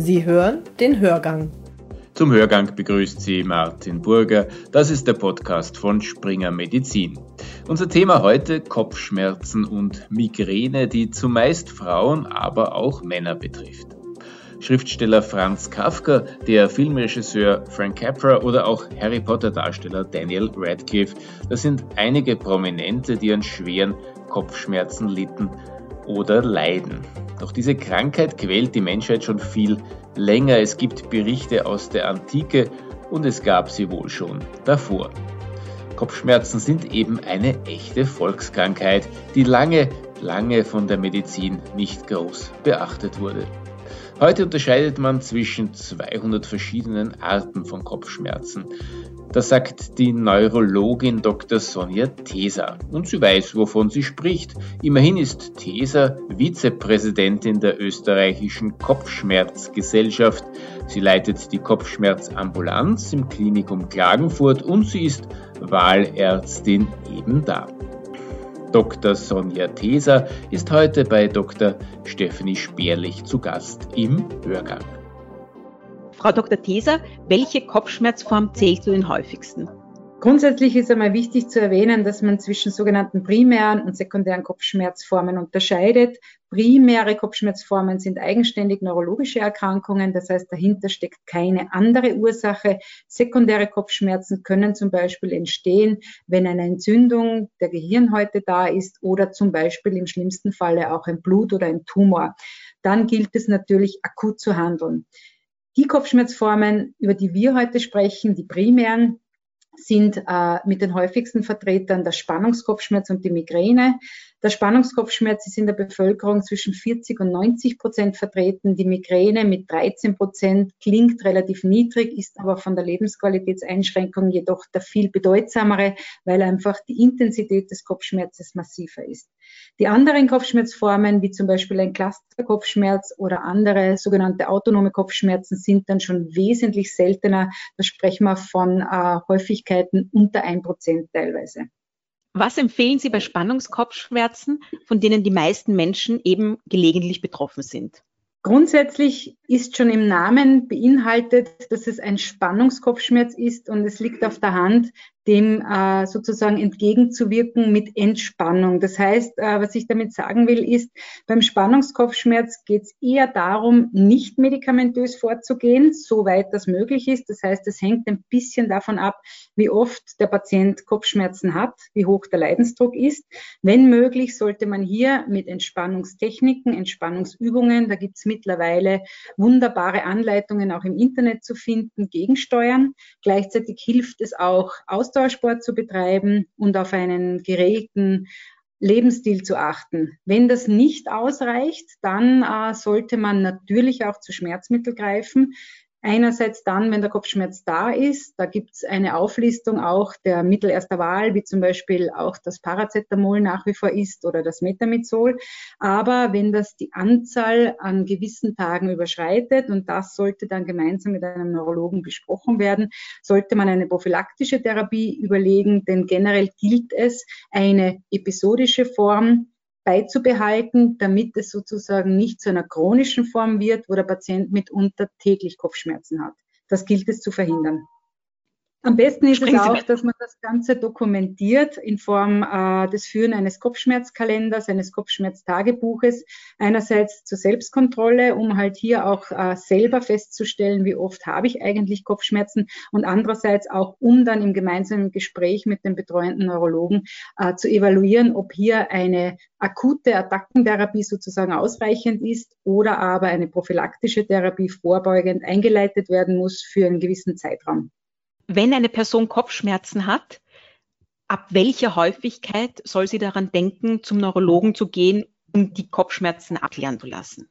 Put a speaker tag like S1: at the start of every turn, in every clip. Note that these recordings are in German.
S1: Sie hören den Hörgang.
S2: Zum Hörgang begrüßt Sie Martin Burger. Das ist der Podcast von Springer Medizin. Unser Thema heute Kopfschmerzen und Migräne, die zumeist Frauen, aber auch Männer betrifft. Schriftsteller Franz Kafka, der Filmregisseur Frank Capra oder auch Harry Potter Darsteller Daniel Radcliffe, das sind einige Prominente, die an schweren Kopfschmerzen litten oder leiden. Doch diese Krankheit quält die Menschheit schon viel länger. Es gibt Berichte aus der Antike und es gab sie wohl schon davor. Kopfschmerzen sind eben eine echte Volkskrankheit, die lange, lange von der Medizin nicht groß beachtet wurde. Heute unterscheidet man zwischen 200 verschiedenen Arten von Kopfschmerzen. Das sagt die Neurologin Dr. Sonja Teser. Und sie weiß, wovon sie spricht. Immerhin ist Teser Vizepräsidentin der österreichischen Kopfschmerzgesellschaft. Sie leitet die Kopfschmerzambulanz im Klinikum Klagenfurt und sie ist Wahlärztin eben da. Dr. Sonja Teser ist heute bei Dr. Stephanie Sperlich zu Gast im Hörgang.
S3: Frau Dr. Teser, welche Kopfschmerzform zählt zu den häufigsten?
S4: Grundsätzlich ist einmal wichtig zu erwähnen, dass man zwischen sogenannten primären und sekundären Kopfschmerzformen unterscheidet. Primäre Kopfschmerzformen sind eigenständig neurologische Erkrankungen, das heißt, dahinter steckt keine andere Ursache. Sekundäre Kopfschmerzen können zum Beispiel entstehen, wenn eine Entzündung der Gehirnhäute da ist oder zum Beispiel im schlimmsten Falle auch ein Blut oder ein Tumor. Dann gilt es natürlich akut zu handeln. Die Kopfschmerzformen, über die wir heute sprechen, die primären, sind äh, mit den häufigsten Vertretern der Spannungskopfschmerz und die Migräne. Der Spannungskopfschmerz ist in der Bevölkerung zwischen 40 und 90 Prozent vertreten. Die Migräne mit 13 Prozent klingt relativ niedrig, ist aber von der Lebensqualitätseinschränkung jedoch der viel bedeutsamere, weil einfach die Intensität des Kopfschmerzes massiver ist. Die anderen Kopfschmerzformen, wie zum Beispiel ein Clusterkopfschmerz oder andere sogenannte autonome Kopfschmerzen, sind dann schon wesentlich seltener. Da sprechen wir von äh, Häufigkeiten unter 1 Prozent teilweise.
S3: Was empfehlen Sie bei Spannungskopfschmerzen, von denen die meisten Menschen eben gelegentlich betroffen sind?
S4: Grundsätzlich ist schon im Namen beinhaltet, dass es ein Spannungskopfschmerz ist und es liegt auf der Hand, dem äh, sozusagen entgegenzuwirken mit Entspannung. Das heißt, äh, was ich damit sagen will, ist, beim Spannungskopfschmerz geht es eher darum, nicht medikamentös vorzugehen, soweit das möglich ist. Das heißt, es hängt ein bisschen davon ab, wie oft der Patient Kopfschmerzen hat, wie hoch der Leidensdruck ist. Wenn möglich, sollte man hier mit Entspannungstechniken, Entspannungsübungen, da gibt es mittlerweile wunderbare Anleitungen auch im Internet zu finden, gegensteuern. Gleichzeitig hilft es auch, Austausch Ausdauersport zu betreiben und auf einen geregelten Lebensstil zu achten. Wenn das nicht ausreicht, dann äh, sollte man natürlich auch zu Schmerzmittel greifen. Einerseits dann, wenn der Kopfschmerz da ist, da gibt es eine Auflistung auch der Mittel erster Wahl, wie zum Beispiel auch das Paracetamol nach wie vor ist oder das Metamizol. Aber wenn das die Anzahl an gewissen Tagen überschreitet, und das sollte dann gemeinsam mit einem Neurologen besprochen werden, sollte man eine prophylaktische Therapie überlegen, denn generell gilt es, eine episodische Form beizubehalten, damit es sozusagen nicht zu einer chronischen Form wird, wo der Patient mitunter täglich Kopfschmerzen hat. Das gilt es zu verhindern. Am besten ist es auch, dass man das Ganze dokumentiert in Form äh, des Führen eines Kopfschmerzkalenders, eines Kopfschmerztagebuches. Einerseits zur Selbstkontrolle, um halt hier auch äh, selber festzustellen, wie oft habe ich eigentlich Kopfschmerzen und andererseits auch, um dann im gemeinsamen Gespräch mit dem betreuenden Neurologen äh, zu evaluieren, ob hier eine akute Attackentherapie sozusagen ausreichend ist oder aber eine prophylaktische Therapie vorbeugend eingeleitet werden muss für einen gewissen Zeitraum
S3: wenn eine Person Kopfschmerzen hat, ab welcher Häufigkeit soll sie daran denken, zum Neurologen zu gehen, um die Kopfschmerzen abklären zu lassen?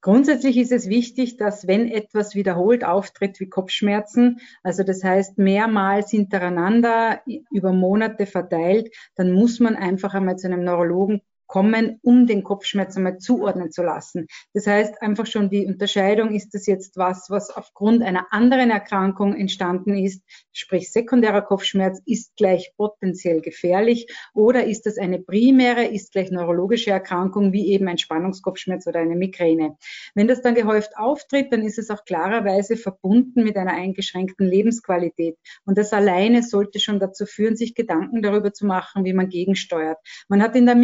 S4: Grundsätzlich ist es wichtig, dass wenn etwas wiederholt auftritt wie Kopfschmerzen, also das heißt mehrmals hintereinander über Monate verteilt, dann muss man einfach einmal zu einem Neurologen kommen, um den Kopfschmerz einmal zuordnen zu lassen. Das heißt einfach schon die Unterscheidung, ist das jetzt was, was aufgrund einer anderen Erkrankung entstanden ist, sprich sekundärer Kopfschmerz ist gleich potenziell gefährlich oder ist das eine primäre, ist gleich neurologische Erkrankung wie eben ein Spannungskopfschmerz oder eine Migräne. Wenn das dann gehäuft auftritt, dann ist es auch klarerweise verbunden mit einer eingeschränkten Lebensqualität. Und das alleine sollte schon dazu führen, sich Gedanken darüber zu machen, wie man gegensteuert. Man hat in der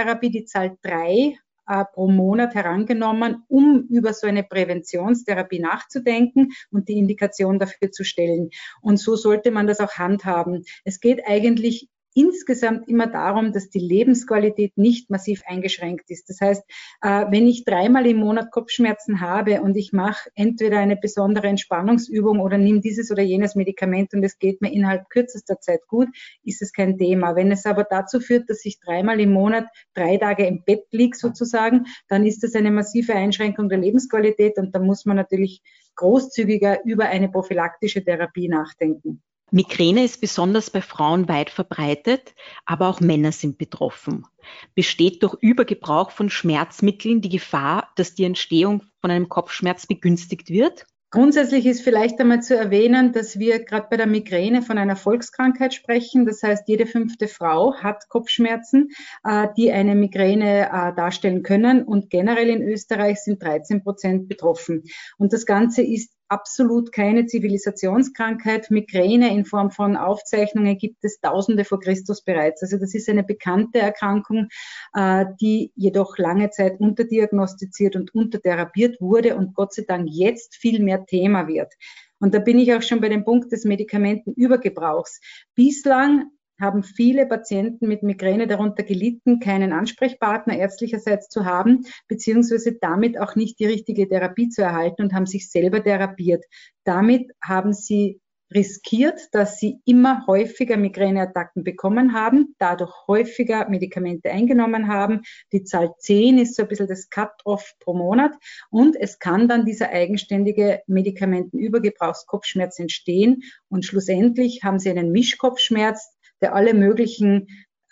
S4: Migränetherapie die Zahl drei äh, pro Monat herangenommen, um über so eine Präventionstherapie nachzudenken und die Indikation dafür zu stellen. Und so sollte man das auch handhaben. Es geht eigentlich insgesamt immer darum, dass die Lebensqualität nicht massiv eingeschränkt ist. Das heißt, äh, wenn ich dreimal im Monat Kopfschmerzen habe und ich mache entweder eine besondere Entspannungsübung oder nehme dieses oder jenes Medikament und es geht mir innerhalb kürzester Zeit gut, ist es kein Thema. Wenn es aber dazu führt, dass ich dreimal im Monat drei Tage im Bett liege sozusagen, dann ist das eine massive Einschränkung der Lebensqualität und da muss man natürlich großzügiger über eine prophylaktische Therapie nachdenken.
S3: Migräne ist besonders bei Frauen weit verbreitet, aber auch Männer sind betroffen. Besteht durch Übergebrauch von Schmerzmitteln die Gefahr, dass die Entstehung von einem Kopfschmerz begünstigt wird?
S4: Grundsätzlich ist vielleicht einmal zu erwähnen, dass wir gerade bei der Migräne von einer Volkskrankheit sprechen. Das heißt, jede fünfte Frau hat Kopfschmerzen, äh, die eine Migräne äh, darstellen können. Und generell in Österreich sind 13 Prozent betroffen. Und das Ganze ist absolut keine Zivilisationskrankheit. Migräne in Form von Aufzeichnungen gibt es Tausende vor Christus bereits. Also das ist eine bekannte Erkrankung, äh, die jedoch lange Zeit unterdiagnostiziert und untertherapiert wurde und Gott sei Dank jetzt viel mehr Thema wird. Und da bin ich auch schon bei dem Punkt des Medikamentenübergebrauchs. Bislang haben viele Patienten mit Migräne darunter gelitten, keinen Ansprechpartner ärztlicherseits zu haben, beziehungsweise damit auch nicht die richtige Therapie zu erhalten und haben sich selber therapiert. Damit haben sie riskiert, dass sie immer häufiger Migräneattacken bekommen haben, dadurch häufiger Medikamente eingenommen haben. Die Zahl 10 ist so ein bisschen das Cut-off pro Monat und es kann dann dieser eigenständige Medikamentenübergebrauchskopfschmerz entstehen und schlussendlich haben sie einen Mischkopfschmerz, der alle möglichen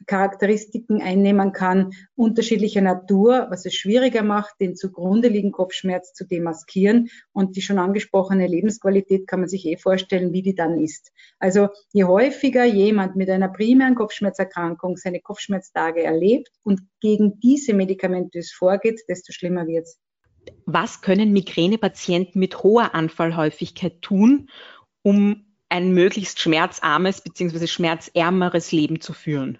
S4: Charakteristiken einnehmen kann, unterschiedlicher Natur, was es schwieriger macht, den zugrunde liegenden Kopfschmerz zu demaskieren. Und die schon angesprochene Lebensqualität kann man sich eh vorstellen, wie die dann ist. Also je häufiger jemand mit einer primären Kopfschmerzerkrankung seine Kopfschmerztage erlebt und gegen diese medikamentös vorgeht, desto schlimmer wird's.
S3: Was können Migränepatienten mit hoher Anfallhäufigkeit tun, um ein möglichst schmerzarmes bzw. schmerzärmeres Leben zu führen?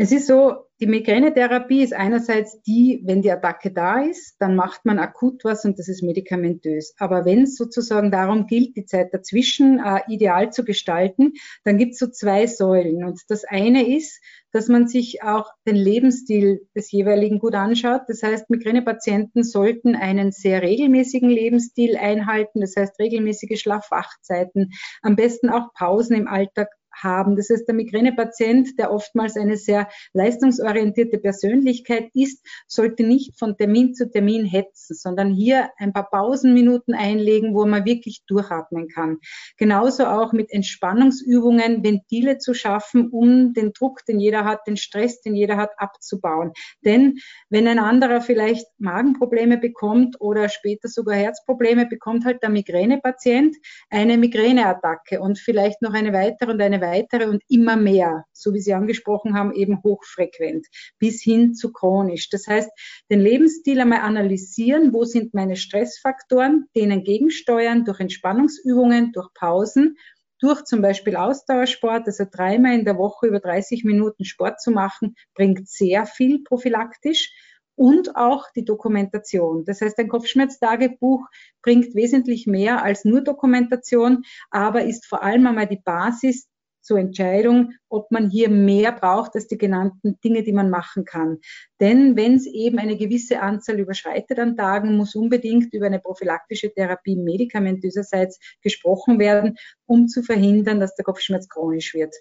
S4: Es ist so, die Migränetherapie ist einerseits die, wenn die Attacke da ist, dann macht man akut was und das ist medikamentös. Aber wenn es sozusagen darum gilt, die Zeit dazwischen äh, ideal zu gestalten, dann gibt es so zwei Säulen. Und das eine ist, dass man sich auch den Lebensstil des jeweiligen gut anschaut. Das heißt, Migränepatienten sollten einen sehr regelmäßigen Lebensstil einhalten, das heißt regelmäßige Schlafwachzeiten, am besten auch Pausen im Alltag haben. Das heißt, der Migränepatient, der oftmals eine sehr leistungsorientierte Persönlichkeit ist, sollte nicht von Termin zu Termin hetzen, sondern hier ein paar Pausenminuten einlegen, wo man wirklich durchatmen kann. Genauso auch mit Entspannungsübungen Ventile zu schaffen, um den Druck, den jeder hat, den Stress, den jeder hat, abzubauen. Denn wenn ein anderer vielleicht Magenprobleme bekommt oder später sogar Herzprobleme, bekommt halt der Migränepatient eine Migräneattacke und vielleicht noch eine weitere und eine weitere weitere und immer mehr, so wie Sie angesprochen haben, eben hochfrequent bis hin zu chronisch. Das heißt, den Lebensstil einmal analysieren, wo sind meine Stressfaktoren, denen gegensteuern durch Entspannungsübungen, durch Pausen durch zum Beispiel Ausdauersport, also dreimal in der Woche über 30 Minuten Sport zu machen, bringt sehr viel prophylaktisch und auch die Dokumentation. Das heißt, ein Kopfschmerztagebuch bringt wesentlich mehr als nur Dokumentation, aber ist vor allem einmal die Basis zur Entscheidung, ob man hier mehr braucht als die genannten Dinge, die man machen kann. Denn wenn es eben eine gewisse Anzahl überschreitet an Tagen, muss unbedingt über eine prophylaktische Therapie medikamentöserseits gesprochen werden, um zu verhindern, dass der Kopfschmerz chronisch wird.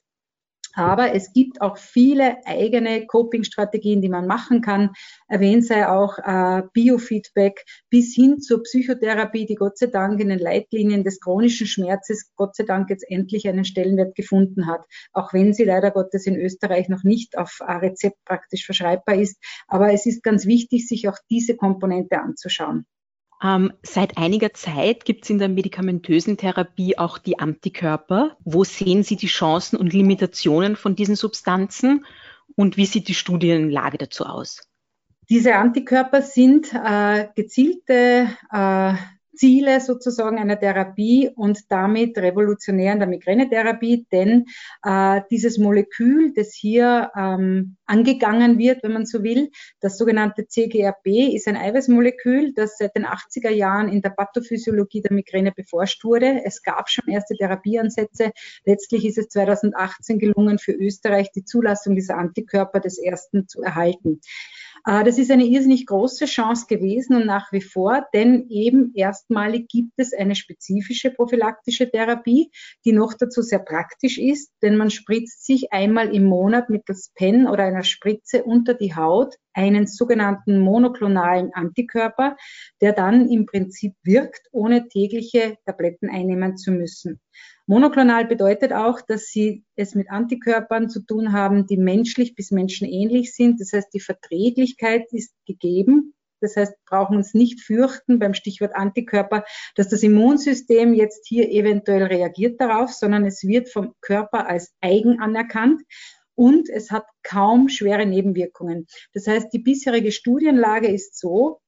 S4: Aber es gibt auch viele eigene Coping-Strategien, die man machen kann. Erwähnt sei auch äh, Biofeedback bis hin zur Psychotherapie, die Gott sei Dank in den Leitlinien des chronischen Schmerzes Gott sei Dank jetzt endlich einen Stellenwert gefunden hat. Auch wenn sie leider Gottes in Österreich noch nicht auf Rezept praktisch verschreibbar ist. Aber es ist ganz wichtig, sich auch diese Komponente anzuschauen.
S3: Ähm, seit einiger Zeit gibt es in der medikamentösen Therapie auch die Antikörper. Wo sehen Sie die Chancen und Limitationen von diesen Substanzen und wie sieht die Studienlage dazu aus?
S4: Diese Antikörper sind äh, gezielte äh, Ziele sozusagen einer Therapie und damit revolutionär in der Migränetherapie, denn äh, dieses Molekül, das hier ähm, angegangen wird, wenn man so will, das sogenannte CGRP, ist ein Eiweißmolekül, das seit den 80er Jahren in der Pathophysiologie der Migräne beforscht wurde. Es gab schon erste Therapieansätze. Letztlich ist es 2018 gelungen, für Österreich die Zulassung dieser Antikörper des ersten zu erhalten. Äh, das ist eine irrsinnig große Chance gewesen und nach wie vor, denn eben erstmalig gibt es eine spezifische prophylaktische Therapie, die noch dazu sehr praktisch ist, denn man spritzt sich einmal im Monat mittels Pen oder einer Spritze unter die Haut einen sogenannten monoklonalen Antikörper, der dann im Prinzip wirkt, ohne tägliche Tabletten einnehmen zu müssen. Monoklonal bedeutet auch, dass sie es mit Antikörpern zu tun haben, die menschlich bis menschenähnlich sind. Das heißt, die Verträglichkeit ist gegeben. Das heißt, brauchen uns nicht fürchten beim Stichwort Antikörper, dass das Immunsystem jetzt hier eventuell reagiert darauf, sondern es wird vom Körper als eigen anerkannt und es hat kaum schwere Nebenwirkungen. Das heißt, die bisherige Studienlage ist so,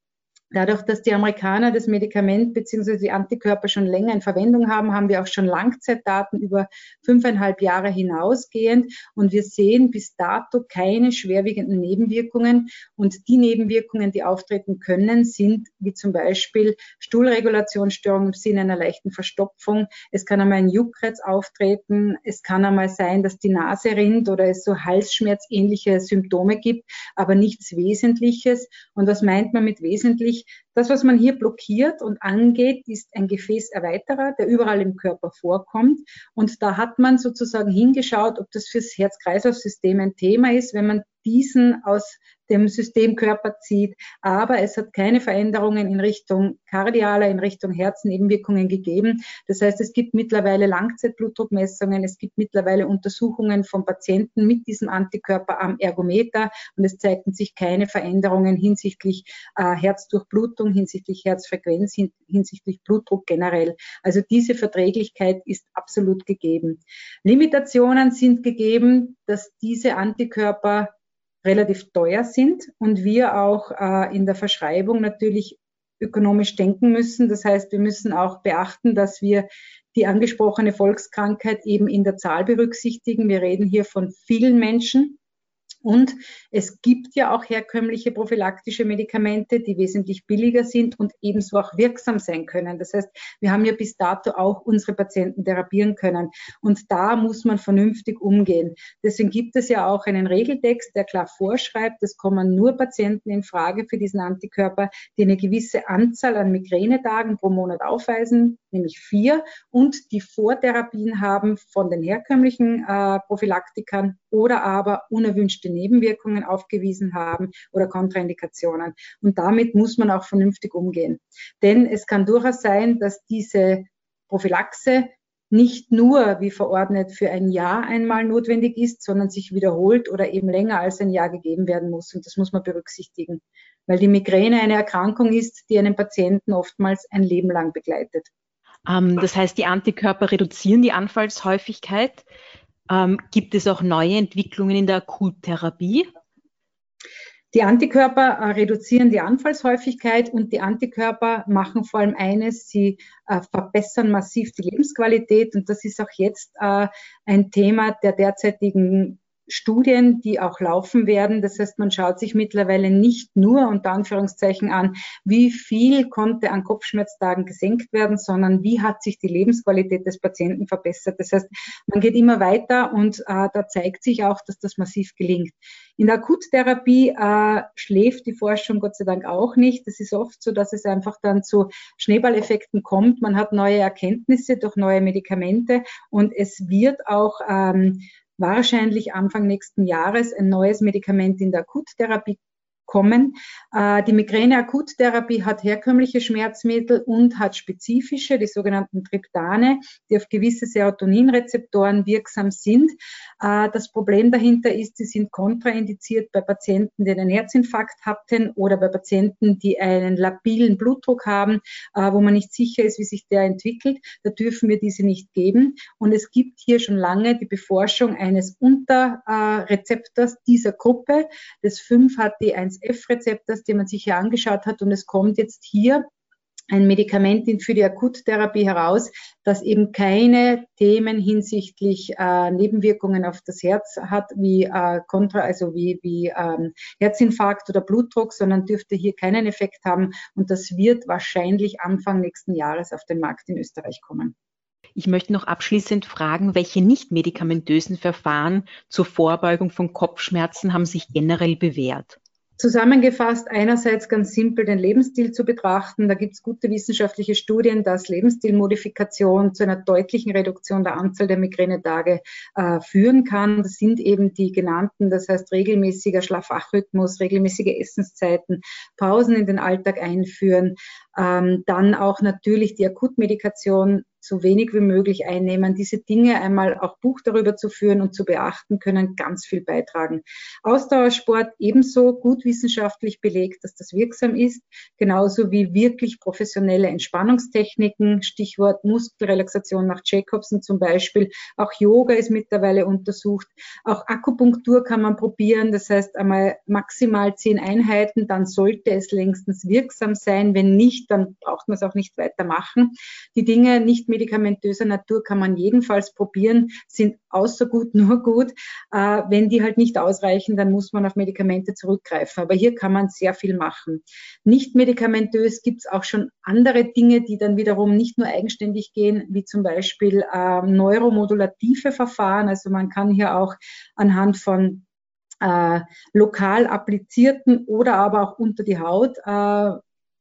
S4: Dadurch, dass die Amerikaner das Medikament bzw. die Antikörper schon länger in Verwendung haben, haben wir auch schon Langzeitdaten über fünfeinhalb Jahre hinausgehend und wir sehen bis dato keine schwerwiegenden Nebenwirkungen und die Nebenwirkungen, die auftreten können, sind wie zum Beispiel Stuhlregulationsstörungen im Sinne einer leichten Verstopfung. Es kann einmal ein Juckreiz auftreten. Es kann einmal sein, dass die Nase rinnt oder es so Halsschmerzähnliche Symptome gibt, aber nichts Wesentliches. Und was meint man mit wesentlich? Das, was man hier blockiert und angeht, ist ein Gefäßerweiterer, der überall im Körper vorkommt. Und da hat man sozusagen hingeschaut, ob das fürs Herz-Kreislauf-System ein Thema ist, wenn man diesen aus dem Systemkörper zieht. Aber es hat keine Veränderungen in Richtung kardialer, in Richtung Herznebenwirkungen gegeben. Das heißt, es gibt mittlerweile Langzeitblutdruckmessungen, es gibt mittlerweile Untersuchungen von Patienten mit diesem Antikörper am Ergometer und es zeigten sich keine Veränderungen hinsichtlich äh, Herzdurchblutung, hinsichtlich Herzfrequenz, hin, hinsichtlich Blutdruck generell. Also diese Verträglichkeit ist absolut gegeben. Limitationen sind gegeben, dass diese Antikörper relativ teuer sind und wir auch äh, in der Verschreibung natürlich ökonomisch denken müssen. Das heißt, wir müssen auch beachten, dass wir die angesprochene Volkskrankheit eben in der Zahl berücksichtigen. Wir reden hier von vielen Menschen. Und es gibt ja auch herkömmliche prophylaktische Medikamente, die wesentlich billiger sind und ebenso auch wirksam sein können. Das heißt, wir haben ja bis dato auch unsere Patienten therapieren können. Und da muss man vernünftig umgehen. Deswegen gibt es ja auch einen Regeltext, der klar vorschreibt, es kommen nur Patienten in Frage für diesen Antikörper, die eine gewisse Anzahl an Migränetagen pro Monat aufweisen, nämlich vier, und die Vortherapien haben von den herkömmlichen äh, Prophylaktikern oder aber unerwünschte Nebenwirkungen aufgewiesen haben oder Kontraindikationen. Und damit muss man auch vernünftig umgehen. Denn es kann durchaus sein, dass diese Prophylaxe nicht nur wie verordnet für ein Jahr einmal notwendig ist, sondern sich wiederholt oder eben länger als ein Jahr gegeben werden muss. Und das muss man berücksichtigen, weil die Migräne eine Erkrankung ist, die einen Patienten oftmals ein Leben lang begleitet.
S3: Ähm, das heißt, die Antikörper reduzieren die Anfallshäufigkeit. Ähm, gibt es auch neue Entwicklungen in der Akuttherapie?
S4: Die Antikörper äh, reduzieren die Anfallshäufigkeit und die Antikörper machen vor allem eines, sie äh, verbessern massiv die Lebensqualität und das ist auch jetzt äh, ein Thema der derzeitigen Studien, die auch laufen werden. Das heißt, man schaut sich mittlerweile nicht nur unter Anführungszeichen an, wie viel konnte an Kopfschmerztagen gesenkt werden, sondern wie hat sich die Lebensqualität des Patienten verbessert. Das heißt, man geht immer weiter und äh, da zeigt sich auch, dass das massiv gelingt. In der Akuttherapie äh, schläft die Forschung Gott sei Dank auch nicht. Es ist oft so, dass es einfach dann zu Schneeballeffekten kommt. Man hat neue Erkenntnisse durch neue Medikamente und es wird auch ähm, wahrscheinlich Anfang nächsten Jahres ein neues Medikament in der Akuttherapie kommen. Äh, die Migräne-Akuttherapie hat herkömmliche Schmerzmittel und hat spezifische, die sogenannten Triptane, die auf gewisse Serotoninrezeptoren wirksam sind. Äh, das Problem dahinter ist, sie sind kontraindiziert bei Patienten, die einen Herzinfarkt hatten oder bei Patienten, die einen labilen Blutdruck haben, äh, wo man nicht sicher ist, wie sich der entwickelt. Da dürfen wir diese nicht geben. Und es gibt hier schon lange die Beforschung eines Unterrezeptors dieser Gruppe, des 5-HT1 F-Rezeptors, den man sich hier angeschaut hat. Und es kommt jetzt hier ein Medikament für die Akuttherapie heraus, das eben keine Themen hinsichtlich äh, Nebenwirkungen auf das Herz hat, wie äh, Kontra, also wie, wie ähm, Herzinfarkt oder Blutdruck, sondern dürfte hier keinen Effekt haben. Und das wird wahrscheinlich Anfang nächsten Jahres auf den Markt in Österreich kommen.
S3: Ich möchte noch abschließend fragen, welche nicht medikamentösen Verfahren zur Vorbeugung von Kopfschmerzen haben sich generell bewährt?
S4: Zusammengefasst einerseits ganz simpel den Lebensstil zu betrachten. Da gibt es gute wissenschaftliche Studien, dass Lebensstilmodifikation zu einer deutlichen Reduktion der Anzahl der Migränetage äh, führen kann. Das sind eben die genannten, das heißt regelmäßiger Schlafwachrhythmus, regelmäßige Essenszeiten, Pausen in den Alltag einführen, ähm, dann auch natürlich die Akutmedikation so wenig wie möglich einnehmen. Diese Dinge einmal auch Buch darüber zu führen und zu beachten, können ganz viel beitragen. Ausdauersport ebenso gut wissenschaftlich belegt, dass das wirksam ist, genauso wie wirklich professionelle Entspannungstechniken, Stichwort Muskelrelaxation nach Jacobson zum Beispiel. Auch Yoga ist mittlerweile untersucht. Auch Akupunktur kann man probieren, das heißt einmal maximal zehn Einheiten, dann sollte es längstens wirksam sein. Wenn nicht, dann braucht man es auch nicht weitermachen. Die Dinge nicht medikamentöser Natur kann man jedenfalls probieren, sind außer gut nur gut. Äh, wenn die halt nicht ausreichen, dann muss man auf Medikamente zurückgreifen. Aber hier kann man sehr viel machen. Nicht medikamentös gibt es auch schon andere Dinge, die dann wiederum nicht nur eigenständig gehen, wie zum Beispiel äh, neuromodulative Verfahren. Also man kann hier auch anhand von äh, lokal applizierten oder aber auch unter die Haut äh,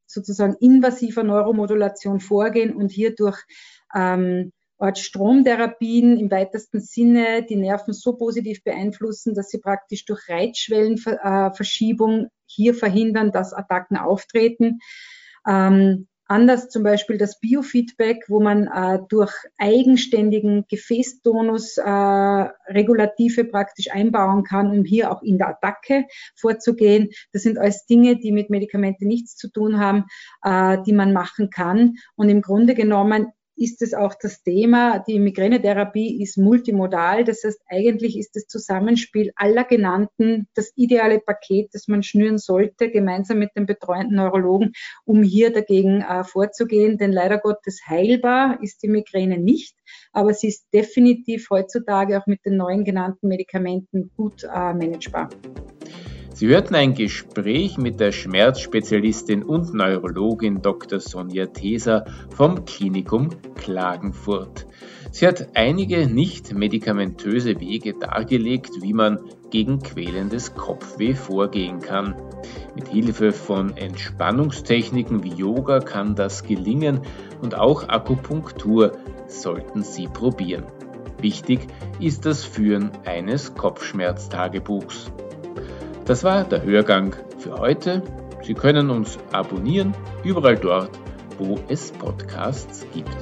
S4: sozusagen invasiver Neuromodulation vorgehen und hier durch ähm, Stromtherapien im weitesten Sinne die Nerven so positiv beeinflussen, dass sie praktisch durch Reizschwellenverschiebung hier verhindern, dass Attacken auftreten. Ähm, anders zum Beispiel das Biofeedback, wo man äh, durch eigenständigen Gefäßtonus äh, Regulative praktisch einbauen kann, um hier auch in der Attacke vorzugehen. Das sind alles Dinge, die mit Medikamenten nichts zu tun haben, äh, die man machen kann. Und im Grunde genommen ist es auch das Thema, die Migränetherapie ist multimodal. Das heißt, eigentlich ist das Zusammenspiel aller genannten das ideale Paket, das man schnüren sollte, gemeinsam mit dem betreuenden Neurologen, um hier dagegen äh, vorzugehen. Denn leider Gottes heilbar ist die Migräne nicht, aber sie ist definitiv heutzutage auch mit den neuen genannten Medikamenten gut äh, managebar.
S2: Sie hörten ein Gespräch mit der Schmerzspezialistin und Neurologin Dr. Sonja Theser vom Klinikum Klagenfurt. Sie hat einige nicht medikamentöse Wege dargelegt, wie man gegen quälendes Kopfweh vorgehen kann. Mit Hilfe von Entspannungstechniken wie Yoga kann das gelingen und auch Akupunktur sollten Sie probieren. Wichtig ist das Führen eines Kopfschmerztagebuchs. Das war der Hörgang für heute. Sie können uns abonnieren, überall dort, wo es Podcasts gibt.